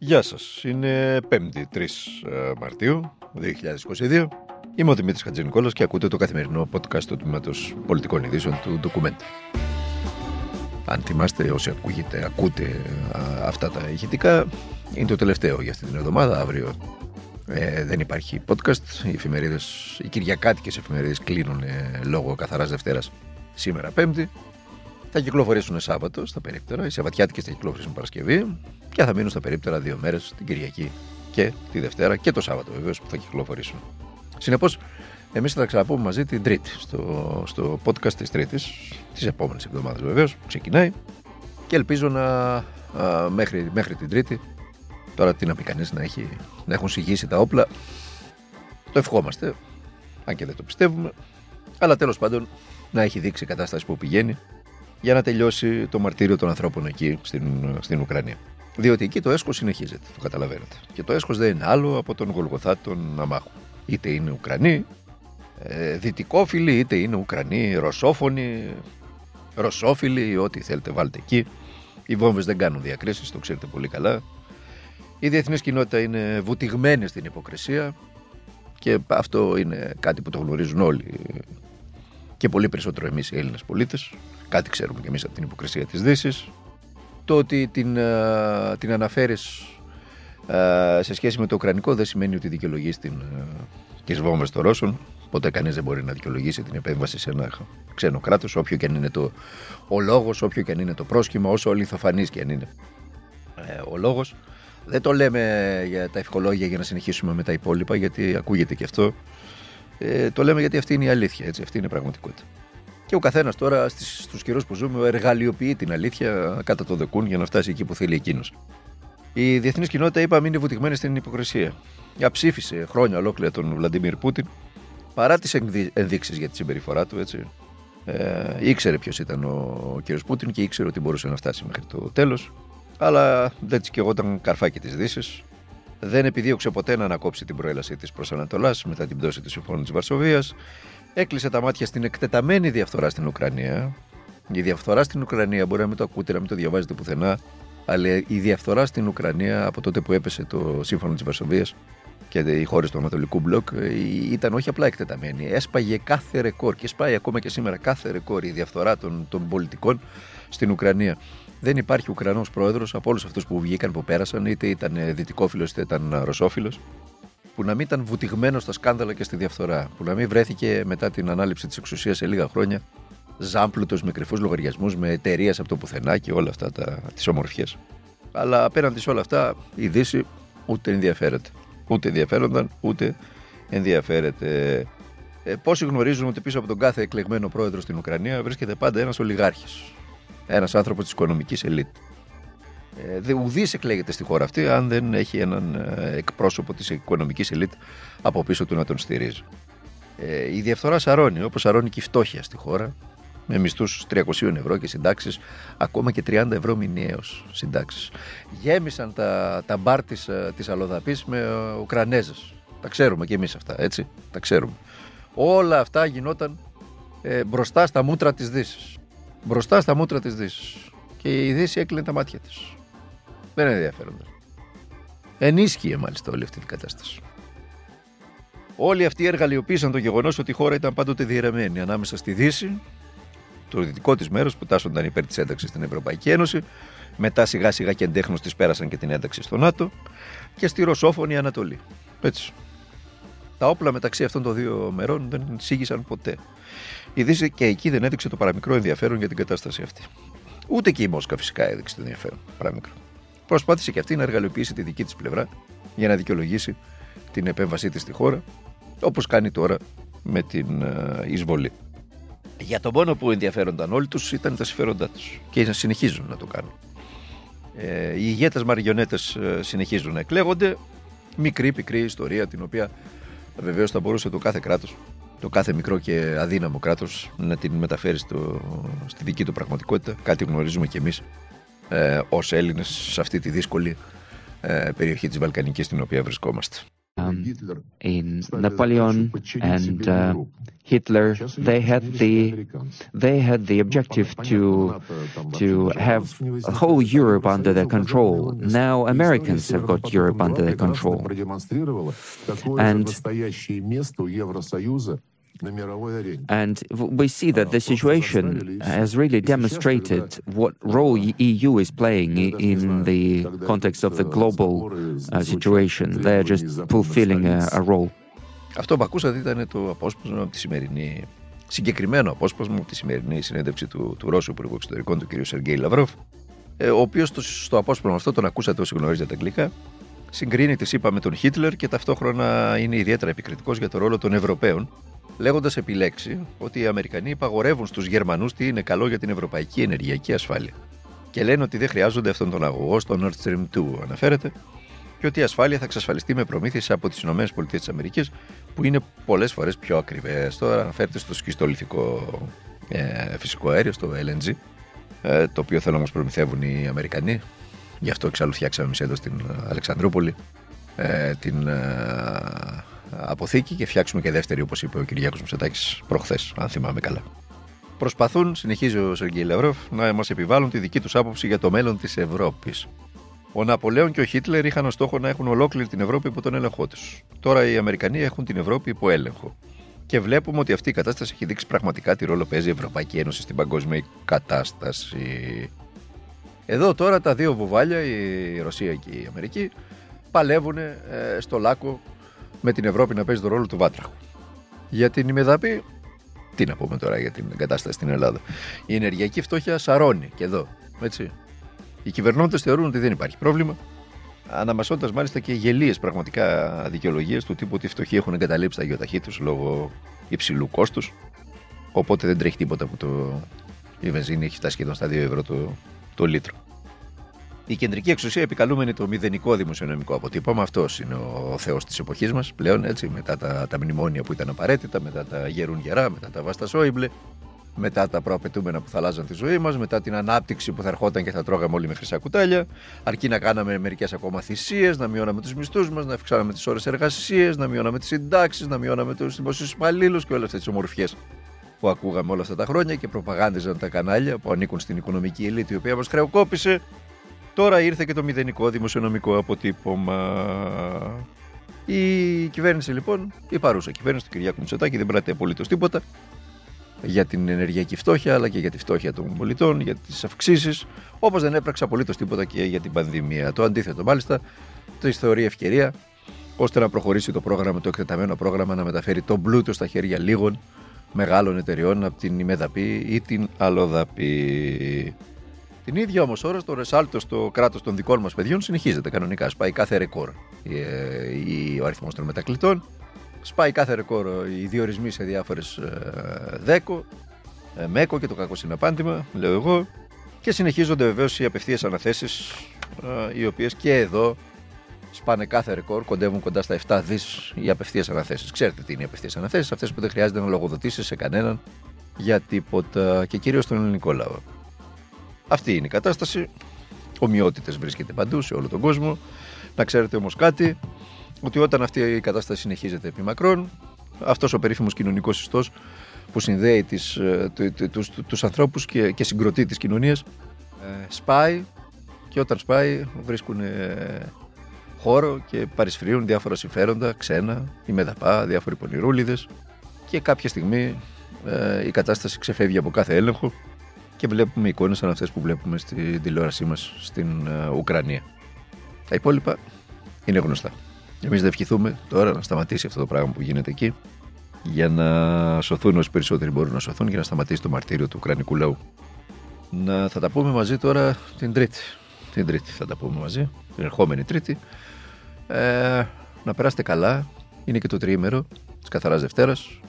Γεια σας, είναι 5η 3 ε, Μαρτίου 2022. Είμαι ο Δημήτρης Χατζηνικόλας και ακούτε το καθημερινό podcast του Τμήματος Πολιτικών Ειδήσεων του Document. Αν θυμάστε όσοι ακούγετε, ακούτε α, αυτά τα ηχητικά, είναι το τελευταίο για αυτή την εβδομάδα, αύριο. Ε, δεν υπάρχει podcast, οι εφημερίδες, οι κυριακάτικες εφημερίδες κλείνουν ε, λόγω καθαράς Δευτέρας. Σήμερα Πέμπτη θα κυκλοφορήσουν Σάββατος στα περίπτερα, οι Σαββατιάτικες θα κυκλοφορήσουν Παρασκευή και θα μείνουν στα περίπτερα δύο μέρες, την Κυριακή και τη Δευτέρα και το Σάββατο βεβαίως που θα κυκλοφορήσουν. Συνεπώς, εμείς θα τα ξαναπούμε μαζί την Τρίτη, στο, στο podcast της Τρίτης, της επόμενης εβδομάδας βεβαίως, που ξεκινάει και ελπίζω να α, μέχρι, μέχρι την Τρίτη. Τώρα τι να πει κανείς να, έχει, να έχουν συγγύσει τα όπλα. Το ευχόμαστε, αν και δεν το πιστεύουμε. Αλλά τέλος πάντων να έχει δείξει η κατάσταση που πηγαίνει για να τελειώσει το μαρτύριο των ανθρώπων εκεί στην, στην Ουκρανία. Διότι εκεί το έσχο συνεχίζεται, το καταλαβαίνετε. Και το έσχο δεν είναι άλλο από τον Γολγοθά των Αμάχων. Είτε είναι Ουκρανοί, ε, δυτικόφιλοι, είτε είναι Ουκρανοί, ρωσόφωνοι, ρωσόφιλοι, ό,τι θέλετε βάλτε εκεί. Οι βόμβες δεν κάνουν διακρίσεις, το ξέρετε πολύ καλά. Η διεθνής κοινότητα είναι βουτυγμένη στην υποκρισία και αυτό είναι κάτι που το γνωρίζουν όλοι και πολύ περισσότερο εμείς οι Έλληνες πολίτες. Κάτι ξέρουμε κι εμείς από την υποκρισία της Δύσης. Το ότι την, ε, την αναφέρεις ε, σε σχέση με το Ουκρανικό δεν σημαίνει ότι δικαιολογείς την, ε, τις βόμβες των Ρώσων. Ποτέ κανείς δεν μπορεί να δικαιολογήσει την επέμβαση σε ένα ξένο κράτος, όποιο και αν είναι το, ο λόγος, όποιο και αν είναι το πρόσχημα, όσο αληθοφανή και αν είναι ο λόγος. Δεν το λέμε για τα ευχολόγια για να συνεχίσουμε με τα υπόλοιπα, γιατί ακούγεται και αυτό. Ε, το λέμε γιατί αυτή είναι η αλήθεια, έτσι, αυτή είναι η πραγματικότητα. Και ο καθένας τώρα στους καιρούς που ζούμε εργαλειοποιεί την αλήθεια κατά το δεκούν για να φτάσει εκεί που θέλει εκείνος. Η διεθνής κοινότητα, είπαμε, είναι βουτυγμένη στην υποκρισία. Αψήφισε χρόνια ολόκληρα τον Βλαντιμίρ Πούτιν παρά τις ενδείξεις για τη συμπεριφορά του. Έτσι. Ε, ήξερε ποιος ήταν ο, ο κ. Πούτιν και ήξερε ότι μπορούσε να φτάσει μέχρι το τέλος. Αλλά δεν τσικεγόταν καρφάκι της Δύσης δεν επιδίωξε ποτέ να ανακόψει την προέλασή της προς Ανατολάς μετά την πτώση του Συμφώνου της Βαρσοβίας. Έκλεισε τα μάτια στην εκτεταμένη διαφθορά στην Ουκρανία. Η διαφθορά στην Ουκρανία μπορεί να μην το ακούτε, να μην το διαβάζετε πουθενά, αλλά η διαφθορά στην Ουκρανία από τότε που έπεσε το Σύμφωνο της Βαρσοβίας και οι χώρες του Ανατολικού Μπλοκ ήταν όχι απλά εκτεταμένη. Έσπαγε κάθε ρεκόρ και σπάει ακόμα και σήμερα κάθε ρεκόρ η διαφθορά των, των πολιτικών στην Ουκρανία δεν υπάρχει Ουκρανός πρόεδρος από όλους αυτούς που βγήκαν, που πέρασαν, είτε ήταν δυτικόφιλος είτε ήταν ρωσόφιλος, που να μην ήταν βουτυγμένος στα σκάνδαλα και στη διαφθορά, που να μην βρέθηκε μετά την ανάληψη της εξουσίας σε λίγα χρόνια ζάμπλουτος με κρυφούς λογαριασμούς, με εταιρείες από το πουθενά και όλα αυτά τις ομορφιές. Αλλά απέναντι σε όλα αυτά η Δύση ούτε ενδιαφέρεται. Ούτε ενδιαφέρονταν, ούτε ενδιαφέρεται. Ε, πόσοι γνωρίζουν ότι πίσω από τον κάθε εκλεγμένο πρόεδρο στην Ουκρανία βρίσκεται πάντα ένας ολιγάρχης ένας άνθρωπος της οικονομικής ελίτ. Ε, Ουδής εκλέγεται στη χώρα αυτή αν δεν έχει έναν ε, εκπρόσωπο της οικονομικής ελίτ από πίσω του να τον στηρίζει. Ε, η διαφθορά σαρώνει, όπως σαρώνει και η φτώχεια στη χώρα, με μισθούς 300 ευρώ και συντάξεις, ακόμα και 30 ευρώ μηνιαίως συντάξεις. Γέμισαν τα, τα μπαρ της της Αλοδαπής με Ουκρανέζες. Τα ξέρουμε και εμείς αυτά, έτσι. Τα ξέρουμε. Όλα αυτά γινόταν ε, μπροστά στα μούτρα της Δύσης μπροστά στα μούτρα της Δύσης. Και η Δύση έκλεινε τα μάτια της. Δεν είναι ενδιαφέροντα. Ενίσχυε μάλιστα όλη αυτή την κατάσταση. Όλοι αυτοί εργαλειοποίησαν το γεγονός ότι η χώρα ήταν πάντοτε διαιρεμένη ανάμεσα στη Δύση, το δυτικό της μέρος που τάσσονταν υπέρ της ένταξης στην Ευρωπαϊκή Ένωση, μετά σιγά σιγά και εντέχνως της πέρασαν και την ένταξη στο ΝΑΤΟ, και στη Ρωσόφωνη Ανατολή. Έτσι. Τα όπλα μεταξύ αυτών των δύο μερών δεν σήγησαν ποτέ. Η Δύση και εκεί δεν έδειξε το παραμικρό ενδιαφέρον για την κατάσταση αυτή. Ούτε και η Μόσχα φυσικά έδειξε το ενδιαφέρον παραμικρό. Προσπάθησε και αυτή να εργαλειοποιήσει τη δική της πλευρά για να δικαιολογήσει την επέμβασή της στη χώρα, όπως κάνει τώρα με την ε, εισβολή. Για τον μόνο που ενδιαφέρονταν όλοι τους ήταν τα συμφέροντά τους και συνεχίζουν να το κάνουν. Ε, οι ηγέτες μαριονέτε ε, συνεχίζουν να εκλέγονται. Μικρή, πικρή ιστορία την οποία βεβαίως θα μπορούσε το κάθε κράτος το κάθε μικρό και αδύναμο κράτος να την μεταφέρει στο, στη δική του πραγματικότητα. Κάτι γνωρίζουμε κι εμείς ε, ω Έλληνε σε αυτή τη δύσκολη ε, περιοχή τη Βαλκανική στην οποία βρισκόμαστε. um, in Napoleon and uh, Hitler, they had the they had the objective to to have whole Europe under their control. Now Americans have got Europe under their control, and and we see that the situation has really demonstrated what role EU is playing in the context of the global uh, situation. They're just fulfilling a, a role. Αυτό που ακούσατε ήταν το απόσπασμα από τη σημερινή, συγκεκριμένο απόσπασμα από τη σημερινή συνέντευξη του, του Ρώσου Υπουργού Εξωτερικών, του κ. Σεργέη Λαυρόφ, ο οποίος στο απόσπασμα αυτό τον ακούσατε όσοι γνωρίζετε αγγλικά, συγκρίνει τη ΣΥΠΑ με τον Χίτλερ και ταυτόχρονα είναι ιδιαίτερα επικριτικός για το ρόλο των Ευρωπαίων λέγοντας επιλέξει ότι οι Αμερικανοί υπαγορεύουν στους Γερμανούς τι είναι καλό για την ευρωπαϊκή ενεργειακή ασφάλεια. Και λένε ότι δεν χρειάζονται αυτόν τον αγωγό στο Nord Stream 2, αναφέρεται, και ότι η ασφάλεια θα εξασφαλιστεί με προμήθειες από τις ΗΠΑ που είναι πολλές φορές πιο ακριβές. Τώρα αναφέρεται στο σκιστολιθικό ε, φυσικό αέριο, στο LNG, ε, το οποίο θέλουν όμω προμηθεύουν οι Αμερικανοί. Γι' αυτό εξάλλου φτιάξαμε εμείς εδώ στην Αλεξανδρούπολη ε, την ε, αποθήκη και φτιάξουμε και δεύτερη, όπως είπε ο Κυριάκος Μητσοτάκης προχθές, αν θυμάμαι καλά. Προσπαθούν, συνεχίζει ο Σεργέη Λαυρόφ, να μας επιβάλλουν τη δική τους άποψη για το μέλλον της Ευρώπης. Ο Ναπολέον και ο Χίτλερ είχαν ως στόχο να έχουν ολόκληρη την Ευρώπη υπό τον έλεγχό τους. Τώρα οι Αμερικανοί έχουν την Ευρώπη υπό έλεγχο. Και βλέπουμε ότι αυτή η κατάσταση έχει δείξει πραγματικά τι ρόλο παίζει η Ευρωπαϊκή Ένωση στην παγκόσμια κατάσταση. Εδώ τώρα τα δύο βουβάλια, η Ρωσία και η Αμερική, παλεύουν ε, στο λάκκο με την Ευρώπη να παίζει τον ρόλο του βάτραχου. Για την ημεδαπή, τι να πούμε τώρα για την κατάσταση στην Ελλάδα. Η ενεργειακή φτώχεια σαρώνει και εδώ. Έτσι. Οι κυβερνώντες θεωρούν ότι δεν υπάρχει πρόβλημα, αναμασώντας μάλιστα και γελίες πραγματικά δικαιολογίε του τύπου ότι οι φτωχοί έχουν εγκαταλείψει τα γεωταχή τους λόγω υψηλού κόστους. Οπότε δεν τρέχει τίποτα που το... η βενζίνη έχει φτάσει σχεδόν στα 2 ευρώ το, το λίτρο. Η κεντρική εξουσία επικαλούμενη το μηδενικό δημοσιονομικό αποτύπωμα. Αυτός είναι ο Θεός της εποχής μας πλέον, έτσι, μετά τα, τα μνημόνια που ήταν απαραίτητα, μετά τα γερούν γερά, μετά τα βάστα σόιμπλε, μετά τα προαπαιτούμενα που θα αλλάζαν τη ζωή μας, μετά την ανάπτυξη που θα ερχόταν και θα τρώγαμε όλοι με χρυσά κουτάλια, αρκεί να κάναμε μερικές ακόμα θυσίες, να μειώναμε τους μισθούς μας, να αυξάναμε τις ώρες εργασίας, να μειώναμε τις συντάξεις, να μειώναμε τους δημοσίους υπαλλήλους και όλες αυτές τις ομορφιές που ακούγαμε όλα αυτά τα χρόνια και προπαγάνδιζαν τα κανάλια που ανήκουν στην οικονομική ελίτ η οποία μας χρεοκόπησε Τώρα ήρθε και το μηδενικό δημοσιονομικό αποτύπωμα. Η κυβέρνηση λοιπόν, η παρούσα κυβέρνηση του Κυριάκου Μητσοτάκη δεν πράττει απολύτως τίποτα για την ενεργειακή φτώχεια, αλλά και για τη φτώχεια των πολιτών, για τις αυξήσεις, όπως δεν έπραξε απολύτως τίποτα και για την πανδημία. Το αντίθετο, μάλιστα, το θεωρεί ευκαιρία ώστε να προχωρήσει το πρόγραμμα, το εκτεταμένο πρόγραμμα, να μεταφέρει τον πλούτο στα χέρια λίγων μεγάλων εταιριών από την ημεδαπή ή την αλλοδαπή. Την ίδια όμως ώρα το ρεσάλτο στο κράτος των δικών μας παιδιών συνεχίζεται κανονικά. Σπάει κάθε ρεκόρ ε, ο αριθμός των μετακλητών. Σπάει κάθε ρεκόρ οι διορισμοί σε διάφορες δέκο, ε, ΜΕΚΟ και το κακό συναπάντημα, λέω εγώ. Και συνεχίζονται βεβαίως οι απευθείας αναθέσεις, ε, οι οποίες και εδώ σπάνε κάθε ρεκόρ, κοντεύουν κοντά στα 7 δις οι απευθείας αναθέσεις. Ξέρετε τι είναι οι απευθείας αναθέσεις, αυτές που δεν χρειάζεται να λογοδοτήσεις σε κανέναν για τίποτα και κυρίως στον ελληνικό λαό. Αυτή είναι η κατάσταση. Ομοιότητες βρίσκεται παντού σε όλο τον κόσμο. Να ξέρετε όμως κάτι, ότι όταν αυτή η κατάσταση συνεχίζεται επί μακρόν, αυτός ο περίφημος κοινωνικός ιστός που συνδέει τις, ε, τους, τους ανθρώπους και, και συγκροτεί τις κοινωνίες ε, σπάει και όταν σπάει βρίσκουν ε, χώρο και παρισφρίουν διάφορα συμφέροντα, ξένα, η μεδαπά, διάφοροι πονηρούλιδες και κάποια στιγμή η κατάσταση ξεφεύγει από κάθε έλεγχο και βλέπουμε εικόνες σαν αυτές που βλέπουμε στη τηλεόρασή μας στην ε, Ουκρανία. Τα υπόλοιπα είναι γνωστά. Εμείς δεν ευχηθούμε τώρα να σταματήσει αυτό το πράγμα που γίνεται εκεί για να σωθούν όσοι περισσότεροι μπορούν να σωθούν για να σταματήσει το μαρτύριο του Ουκρανικού λαού. Να, θα τα πούμε μαζί τώρα την Τρίτη. Την Τρίτη θα τα πούμε μαζί, την ερχόμενη Τρίτη. Ε, να περάσετε καλά. Είναι και το τριήμερο της Καθαράς Δευτέρας.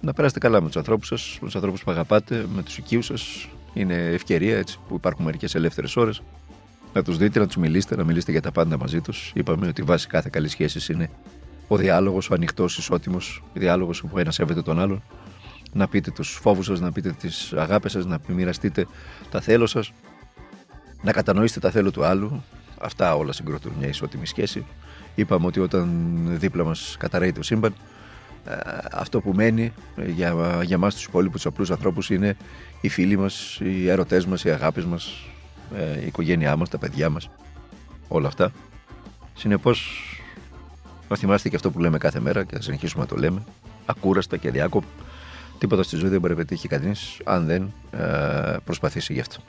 Να περάσετε καλά με τους ανθρώπους σας, με τους ανθρώπους που αγαπάτε, με τους οικείους σας, είναι ευκαιρία έτσι, που υπάρχουν μερικές ελεύθερες ώρες να τους δείτε, να τους μιλήσετε, να μιλήσετε για τα πάντα μαζί τους. Είπαμε ότι βάση κάθε καλής σχέσης είναι ο διάλογος, ο ανοιχτός, ισότιμος διάλογος όπου ένας σέβεται τον άλλον. Να πείτε τους φόβους σας, να πείτε τις αγάπες σας, να μοιραστείτε τα θέλω σας, να κατανοήσετε τα θέλω του άλλου αυτά όλα συγκροτούν μια ισότιμη σχέση. Είπαμε ότι όταν δίπλα μας καταραίει το σύμπαν, ε, αυτό που μένει για, για μας τους υπόλοιπους απλούς ανθρώπους είναι οι φίλοι μας, οι ερωτές μας, οι αγάπες μας, ε, η οικογένειά μας, τα παιδιά μας, όλα αυτά. Συνεπώς, να θυμάστε και αυτό που λέμε κάθε μέρα και θα συνεχίσουμε να το λέμε, ακούραστα και αδιάκοπα. Τίποτα στη ζωή δεν μπορεί να πετύχει κανείς αν δεν ε, προσπαθήσει γι' αυτό.